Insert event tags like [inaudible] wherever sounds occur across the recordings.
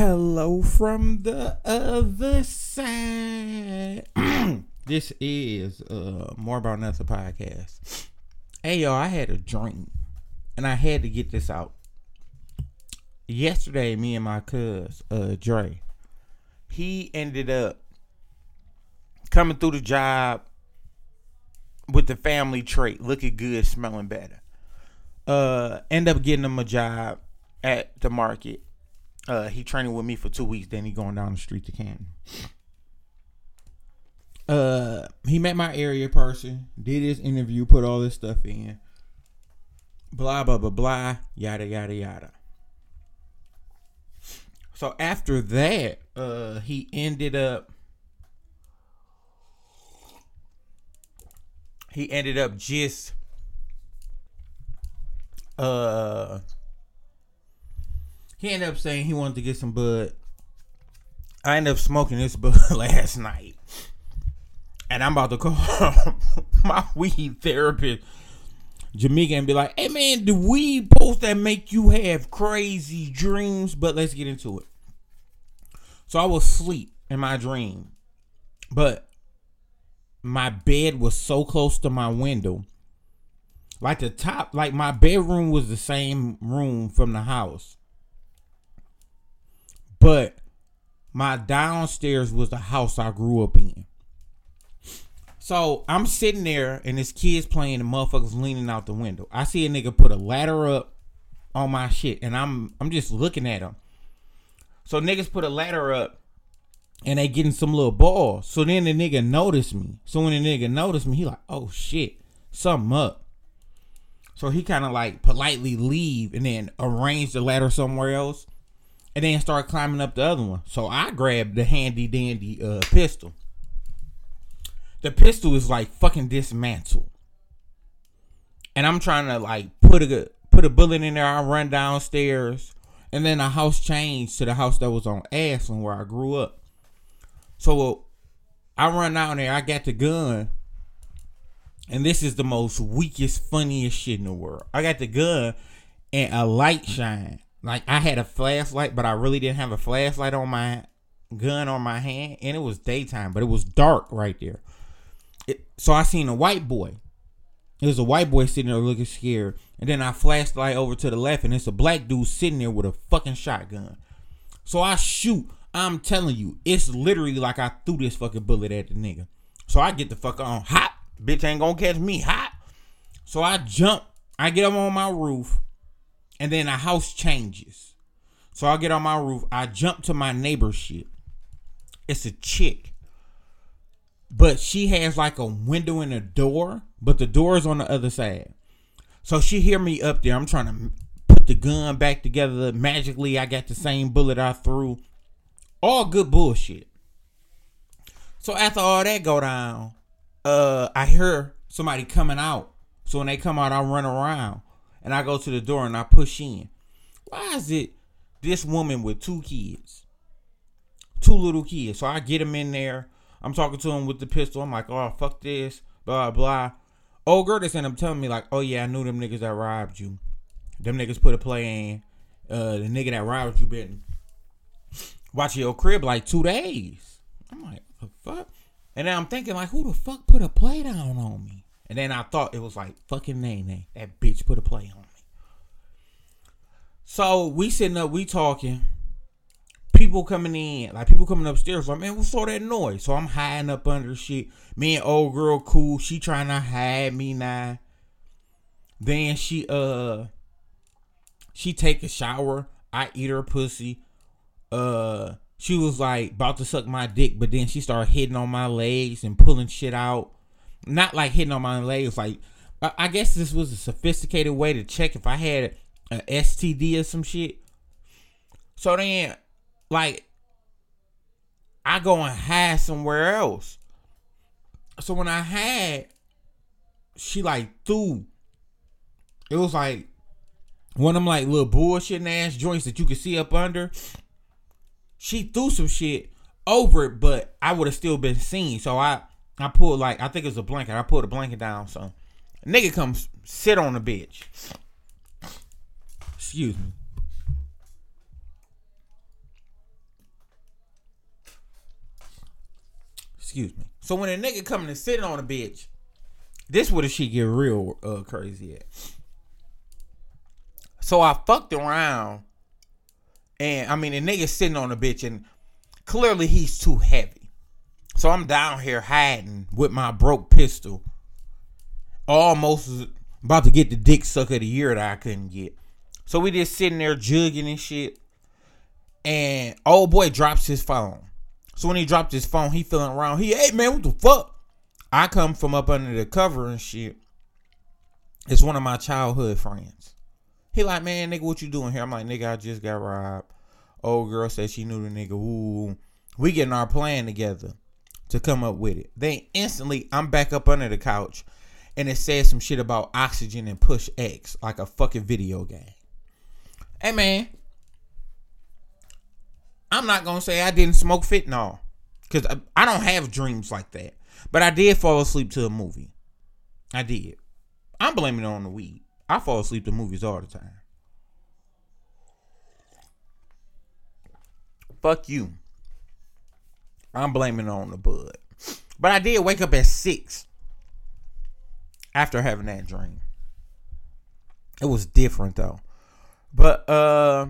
Hello from the other side. [clears throat] this is uh more about nothing podcast. Hey y'all, I had a dream, and I had to get this out. Yesterday, me and my cuz uh Dre, he ended up coming through the job with the family trait, looking good, smelling better. Uh, end up getting him a job at the market uh, he training with me for two weeks. Then he going down the street to Canton. Uh, he met my area person, did his interview, put all this stuff in. Blah blah blah blah, yada yada yada. So after that, uh, he ended up. He ended up just. Uh he ended up saying he wanted to get some bud. I ended up smoking this bud [laughs] last night. And I'm about to call [laughs] my weed therapist, Jamaica, and be like, hey man, the weed post that make you have crazy dreams? But let's get into it. So I was asleep in my dream. But my bed was so close to my window. Like the top, like my bedroom was the same room from the house. But my downstairs was the house I grew up in. So I'm sitting there and this kid's playing and motherfuckers leaning out the window. I see a nigga put a ladder up on my shit and I'm I'm just looking at him. So niggas put a ladder up and they getting some little balls. So then the nigga noticed me. So when the nigga noticed me, he like, oh shit, something up. So he kind of like politely leave and then arrange the ladder somewhere else and then start climbing up the other one. So I grabbed the handy dandy uh, pistol. The pistol is like fucking dismantled, and I'm trying to like put a put a bullet in there. I run downstairs, and then the house changed to the house that was on Ashland where I grew up. So I run down there. I got the gun. And this is the most weakest, funniest shit in the world. I got the gun and a light shine like I had a flashlight, but I really didn't have a flashlight on my gun on my hand, and it was daytime, but it was dark right there. It, so I seen a white boy. It was a white boy sitting there looking scared, and then I flashed the light over to the left, and it's a black dude sitting there with a fucking shotgun. So I shoot. I'm telling you, it's literally like I threw this fucking bullet at the nigga. So I get the fuck on hot. Bitch ain't gonna catch me hot. So I jump. I get up on my roof and then a house changes. So I get on my roof, I jump to my neighbor's shit. It's a chick. But she has like a window and a door, but the door is on the other side. So she hear me up there. I'm trying to put the gun back together. Magically, I got the same bullet I threw. All good bullshit. So after all that go down, uh, I hear somebody coming out. So when they come out, I run around and I go to the door and I push in. Why is it this woman with two kids? Two little kids. So I get them in there. I'm talking to him with the pistol. I'm like, oh, fuck this. Blah, blah. Old girl that's in them telling me, like, oh, yeah, I knew them niggas that robbed you. Them niggas put a play in. Uh, the nigga that robbed you been watching your crib like two days. I'm like, the fuck? And I'm thinking, like, who the fuck put a play down on me? And then I thought it was like fucking Nene. That bitch put a play on me. So we sitting up, we talking. People coming in, like people coming upstairs, like, man, what's all that noise? So I'm hiding up under shit. Me and old girl cool. She trying to hide me now. Then she uh she take a shower. I eat her pussy. Uh she was like about to suck my dick, but then she started hitting on my legs and pulling shit out not like hitting on my legs. Like I guess this was a sophisticated way to check if I had a STD or some shit. So then, like, I go and hide somewhere else. So when I had, she like threw. It was like one of them like little bullshit ass joints that you could see up under. She threw some shit over it, but I would have still been seen. So I I pulled like I think it was a blanket. I pulled a blanket down, so a nigga comes sit on the bitch. Excuse me. Excuse me. So when a nigga coming and sitting on a bitch, this where the shit get real uh, crazy at. So I fucked around, and I mean a nigga sitting on a bitch, and clearly he's too heavy. So I'm down here hiding with my broke pistol, almost about to get the dick sucker of the year that I couldn't get. So we just sitting there jugging and shit. And old boy drops his phone. So when he dropped his phone, he feeling around. He, hey man, what the fuck? I come from up under the cover and shit. It's one of my childhood friends. He like, man, nigga, what you doing here? I'm like, nigga, I just got robbed. Old girl said she knew the nigga. Ooh, we getting our plan together to come up with it. Then instantly, I'm back up under the couch, and it says some shit about oxygen and push X, like a fucking video game. Hey man, I'm not gonna say I didn't smoke fentanyl, cause I, I don't have dreams like that. But I did fall asleep to a movie. I did. I'm blaming it on the weed. I fall asleep to movies all the time. Fuck you. I'm blaming on the bud. But I did wake up at six after having that dream. It was different though. But uh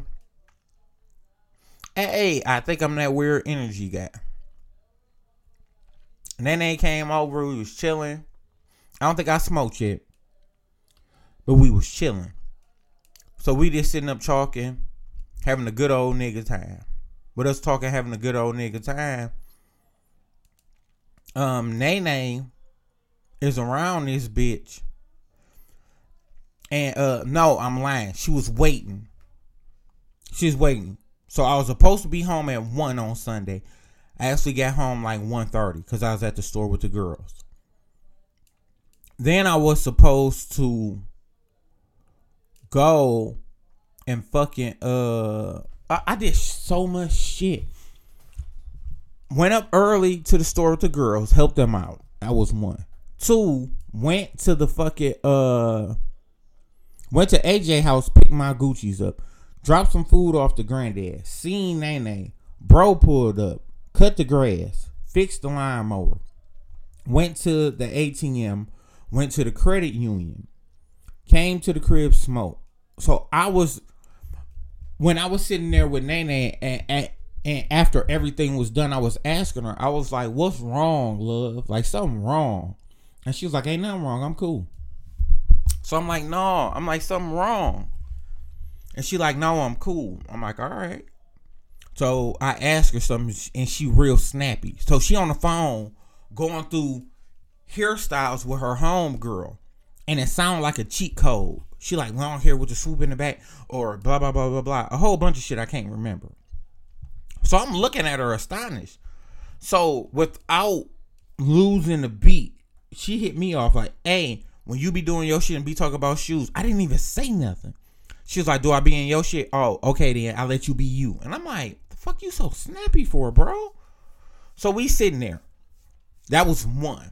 hey, I think I'm that weird energy guy. And then they came over, we was chilling. I don't think I smoked yet. But we was chilling. So we just sitting up talking, having a good old nigga time. With us talking, having a good old nigga time. Um, Nene is around this bitch. And uh no, I'm lying. She was waiting. She's waiting. So I was supposed to be home at 1 on Sunday. I actually got home like 1.30 because I was at the store with the girls. Then I was supposed to go and fucking uh I, I did so much shit. Went up early to the store with the girls, helped them out. That was one. Two, went to the fucking uh went to AJ house, picked my Gucci's up, dropped some food off the granddad, seen Nene, bro pulled up, cut the grass, fixed the lawnmower, went to the ATM, went to the credit union, came to the crib, smoked. So I was when I was sitting there with Nene and, and and after everything was done, I was asking her, I was like, What's wrong, love? Like something wrong. And she was like, Ain't nothing wrong, I'm cool. So I'm like, no, I'm like, something wrong. And she like, no, I'm cool. I'm like, all right. So I asked her something, and she real snappy. So she on the phone going through hairstyles with her home girl, and it sounded like a cheat code. She like long hair with the swoop in the back, or blah blah blah blah blah. A whole bunch of shit I can't remember. So I'm looking at her astonished. So without losing the beat, she hit me off like, "Hey, when you be doing your shit and be talking about shoes, I didn't even say nothing." She was like, "Do I be in your shit?" Oh, okay then. I'll let you be you. And I'm like, "The fuck you so snappy for, bro?" So we sitting there. That was one.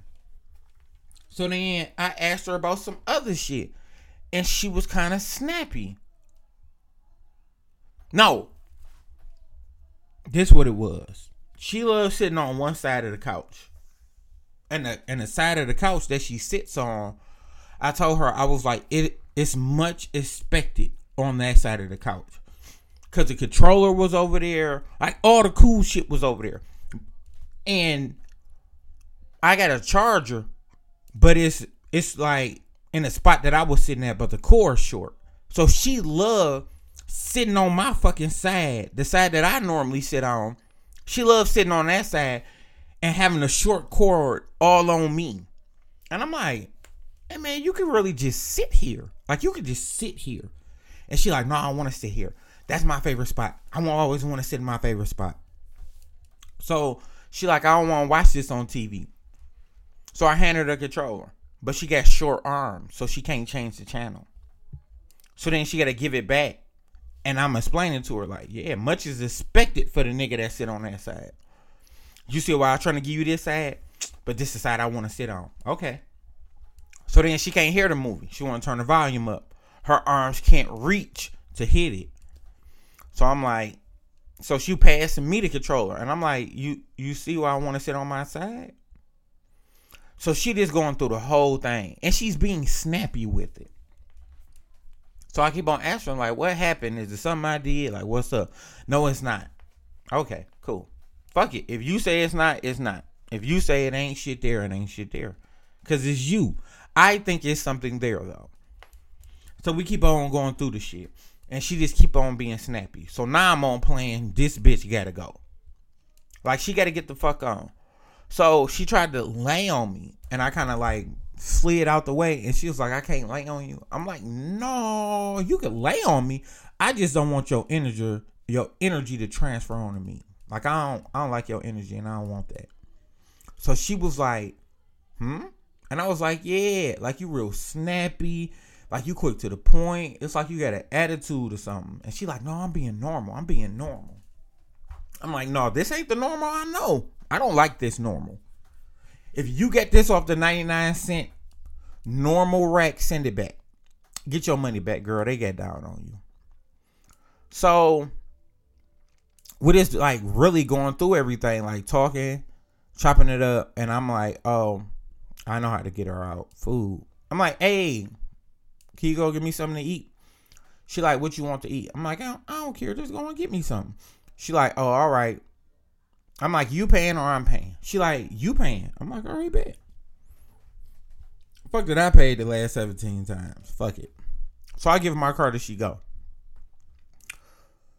So then I asked her about some other shit, and she was kind of snappy. No, this what it was. She loves sitting on one side of the couch, and the and the side of the couch that she sits on. I told her I was like it. It's much expected on that side of the couch, cause the controller was over there. Like all the cool shit was over there, and I got a charger, but it's it's like in a spot that I was sitting at, but the cord short. So she loved sitting on my fucking side, the side that I normally sit on. She loves sitting on that side and having a short cord all on me. And I'm like, hey man, you can really just sit here. Like you could just sit here. And she like, no, I want to sit here. That's my favorite spot. I always want to sit in my favorite spot. So she like, I don't want to watch this on TV. So I handed her the controller. But she got short arms, so she can't change the channel. So then she gotta give it back. And I'm explaining to her, like, yeah, much is expected for the nigga that sit on that side. You see why I'm trying to give you this side? But this is the side I want to sit on. Okay. So then she can't hear the movie. She want to turn the volume up. Her arms can't reach to hit it. So I'm like, so she passing me the controller, and I'm like, you you see why I want to sit on my side? So she just going through the whole thing. And she's being snappy with it. So I keep on asking, like, what happened? Is it something I did? Like, what's up? No, it's not. Okay, cool. Fuck it. If you say it's not, it's not. If you say it ain't shit there, it ain't shit there. Cause it's you. I think it's something there though. So we keep on going through the shit. And she just keep on being snappy. So now I'm on playing this bitch gotta go. Like she gotta get the fuck on. So she tried to lay on me. And I kinda like slid out the way and she was like, I can't lay on you. I'm like, no, you can lay on me. I just don't want your energy your energy to transfer onto me. Like I don't I don't like your energy and I don't want that. So she was like, hmm? And I was like, yeah, like you real snappy, like you quick to the point. It's like you got an attitude or something. And she like, no, I'm being normal. I'm being normal. I'm like, no, this ain't the normal I know. I don't like this normal. If you get this off the 99 cent normal rack, send it back. Get your money back, girl. They get down on you. So with this like really going through everything, like talking, chopping it up, and I'm like, oh, I know how to get her out. Food. I'm like, hey, can you go get me something to eat? She like, what you want to eat? I'm like, I don't, I don't care. Just go and get me something. She like, oh, all right. I'm like, you paying or I'm paying? She like, you paying? I'm like, all right, bet. Fuck did I paid the last 17 times. Fuck it. So I give my card as she go.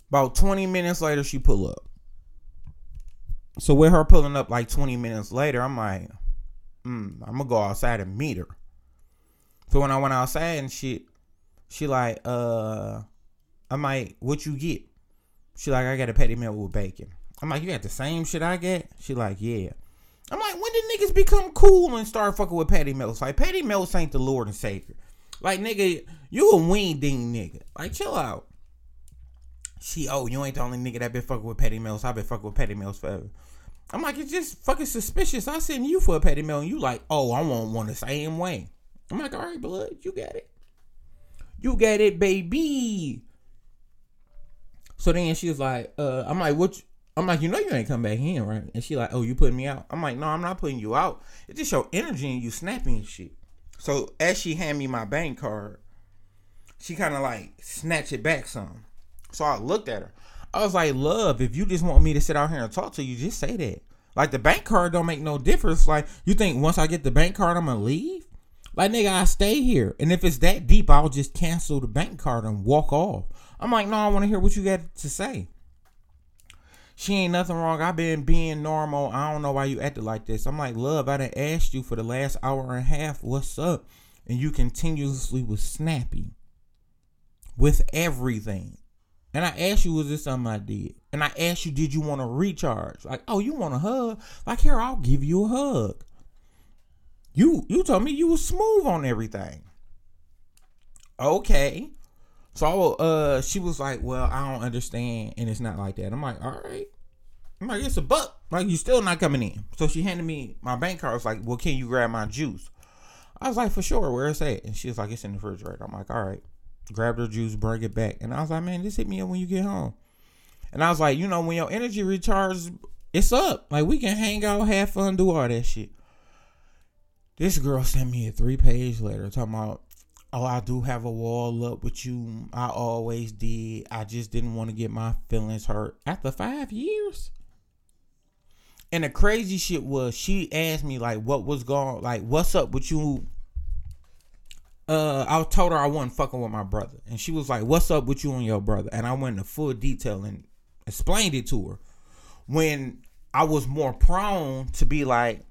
About 20 minutes later, she pull up. So with her pulling up like 20 minutes later, I'm like, mm, I'm gonna go outside and meet her. So when I went outside and shit, she like, uh, I'm like, what you get? She like, I got a patty melt with bacon. I'm like, you got the same shit I get? She like, yeah. I'm like, when did niggas become cool and start fucking with patty melts? Like, patty melts ain't the Lord and Savior. Like, nigga, you a wing ding nigga. Like, chill out. She, oh, you ain't the only nigga that been fucking with patty melts. I've been fucking with patty melts forever. I'm like, it's just fucking suspicious. I send you for a patty melt, and you like, oh, I want one the same way. I'm like, all right, blood, you got it. You got it, baby. So then she was like, uh, I'm like, what? You, I'm like, you know, you ain't come back in, right? And she like, oh, you putting me out? I'm like, no, I'm not putting you out. It's just your energy and you snapping and shit. So as she hand me my bank card, she kind of like snatch it back some. So I looked at her. I was like, love, if you just want me to sit out here and talk to you, just say that. Like the bank card don't make no difference. Like you think once I get the bank card, I'm gonna leave? Like nigga, I stay here, and if it's that deep, I'll just cancel the bank card and walk off. I'm like, no, I want to hear what you got to say. She ain't nothing wrong. I've been being normal. I don't know why you acted like this. I'm like, love, I done asked you for the last hour and a half, what's up? And you continuously was snappy with everything. And I asked you, was this something I did? And I asked you, did you want to recharge? Like, oh, you want a hug? Like, here, I'll give you a hug. You you told me you was smooth on everything. Okay. So uh she was like, Well, I don't understand, and it's not like that. I'm like, all right. I'm like, it's a buck. Like, you still not coming in. So she handed me my bank card. I was like, Well, can you grab my juice? I was like, for sure, where is that? And she was like, It's in the refrigerator. I'm like, all right grabbed her juice, bring it back. And I was like, man, just hit me up when you get home. And I was like, you know, when your energy recharges, it's up. Like we can hang out, have fun, do all that shit. This girl sent me a three page letter talking about, oh, I do have a wall up with you. I always did. I just didn't want to get my feelings hurt. After five years? And the crazy shit was she asked me like what was going like what's up with you uh, I told her I wasn't fucking with my brother, and she was like, "What's up with you and your brother?" And I went into full detail and explained it to her. When I was more prone to be like,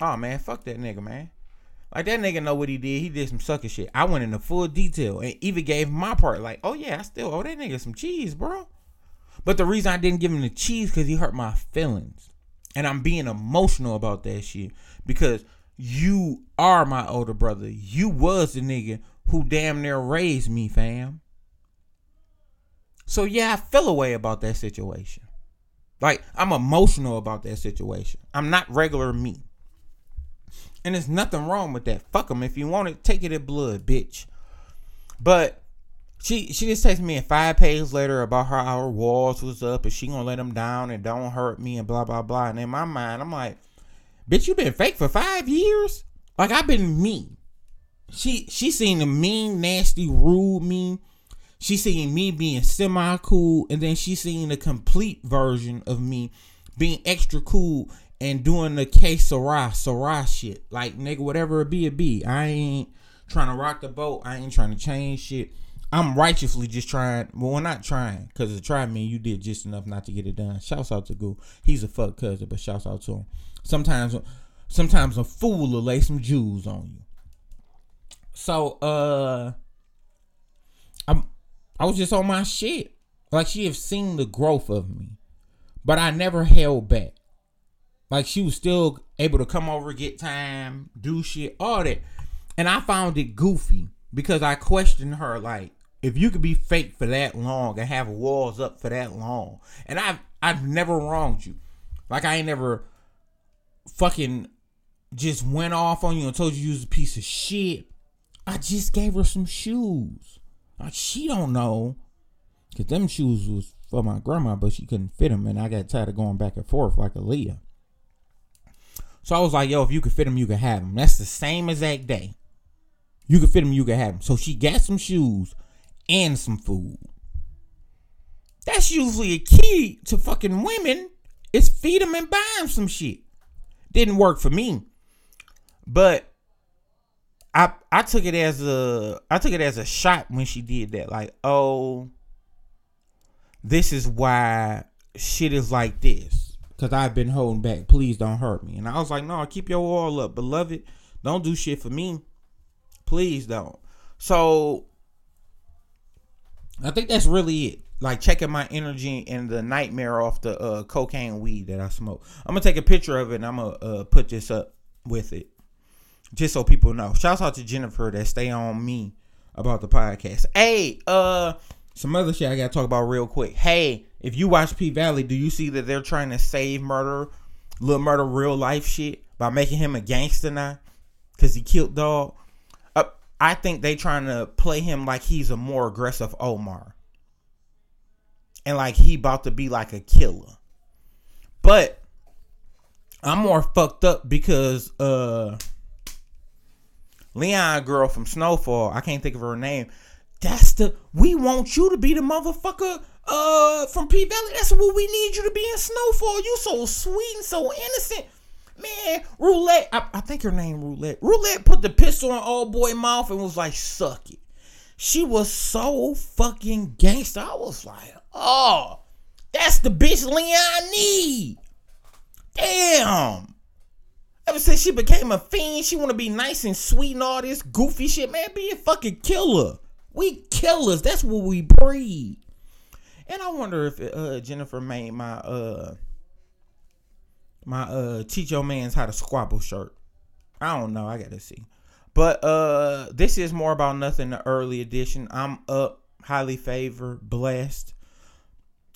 "Oh man, fuck that nigga, man." Like that nigga know what he did. He did some sucker shit. I went into full detail and even gave my part. Like, oh yeah, I still owe that nigga some cheese, bro. But the reason I didn't give him the cheese because he hurt my feelings, and I'm being emotional about that shit because you are my older brother. You was the nigga who damn near raised me, fam. So yeah, I feel a way about that situation. Like I'm emotional about that situation. I'm not regular me. And there's nothing wrong with that. Fuck them. If you want it, take it in blood, bitch. But she she just texted me five pages later about how our walls was up and she gonna let them down and don't hurt me and blah blah blah. And in my mind, I'm like, Bitch, you been fake for five years? Like I've been mean. She she seen the mean, nasty, rude me. She seen me being semi cool, and then she seen the complete version of me being extra cool and doing the Que Sera Sera shit. Like nigga, whatever it be, it be. I ain't trying to rock the boat. I ain't trying to change shit. I'm righteously just trying. Well, we're not trying because to try me, you did just enough not to get it done. Shouts out to Goo. He's a fuck cousin, but shouts out to him. Sometimes, sometimes a fool will lay some jewels on you. So, uh, I'm, I was just on my shit. Like she have seen the growth of me, but I never held back. Like she was still able to come over, get time, do shit, all that. And I found it goofy because I questioned her like, if you could be fake for that long and have walls up for that long, and I've I've never wronged you. Like I ain't never fucking just went off on you and told you you was a piece of shit. I just gave her some shoes. Like she don't know. Cause them shoes was for my grandma, but she couldn't fit them, and I got tired of going back and forth like a Leah. So I was like, yo, if you could fit them, you could have them. That's the same exact day. You could fit them, you could have them. So she got some shoes and some food. That's usually a key to fucking women is feed them and buy them some shit. Didn't work for me. But I I took it as a I took it as a shot when she did that. Like, oh, this is why shit is like this. Cause I've been holding back. Please don't hurt me. And I was like, no, keep your wall up, beloved. Don't do shit for me. Please don't. So I think that's really it. Like checking my energy and the nightmare off the uh, cocaine weed that I smoke. I'm gonna take a picture of it and I'm gonna uh, put this up with it, just so people know. Shouts out to Jennifer that stay on me about the podcast. Hey, uh, some other shit I gotta talk about real quick. Hey, if you watch P Valley, do you see that they're trying to save murder, little murder, real life shit by making him a gangster now? Cause he killed dog. I think they trying to play him like he's a more aggressive Omar. And like he about to be like a killer. But I'm more fucked up because uh Leon girl from Snowfall, I can't think of her name. That's the we want you to be the motherfucker uh from P Valley. That's what we need you to be in Snowfall. You so sweet and so innocent. Man, Roulette, I, I, think her name Roulette. Roulette put the pistol in old boy mouth and was like, suck it. She was so fucking gangster. I was like, oh, that's the bitch Leon need. Damn. Ever since she became a fiend, she want to be nice and sweet and all this goofy shit. Man, be a fucking killer. We killers. That's what we breed. And I wonder if uh, Jennifer made my uh my uh teach your man's how to squabble shirt. I don't know. I gotta see. But uh this is more about nothing the early edition. I'm up, highly favored, blessed,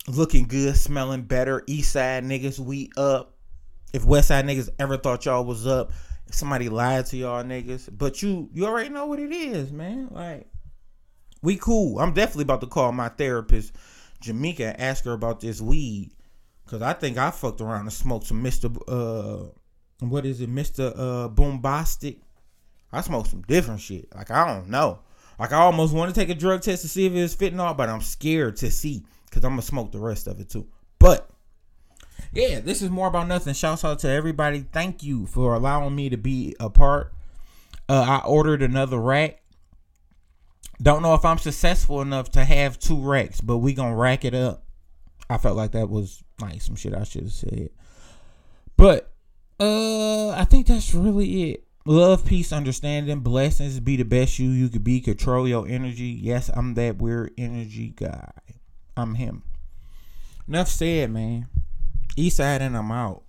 looking good, smelling better. East side niggas, we up. If West Side niggas ever thought y'all was up, somebody lied to y'all niggas. But you you already know what it is, man. Like we cool. I'm definitely about to call my therapist, Jamaica, and ask her about this weed. Cause I think I fucked around and smoked some Mr. Uh, what is it, Mr. Uh, Boombastic. I smoked some different shit. Like I don't know. Like I almost want to take a drug test to see if it's fitting all, but I'm scared to see because I'm gonna smoke the rest of it too. But yeah, this is more about nothing. Shouts out to everybody. Thank you for allowing me to be a part. Uh, I ordered another rack. Don't know if I'm successful enough to have two racks, but we gonna rack it up. I felt like that was like some shit I should have said. But uh I think that's really it. Love, peace, understanding, blessings, be the best you you could be, control your energy. Yes, I'm that weird energy guy. I'm him. Enough said, man. East side and I'm out.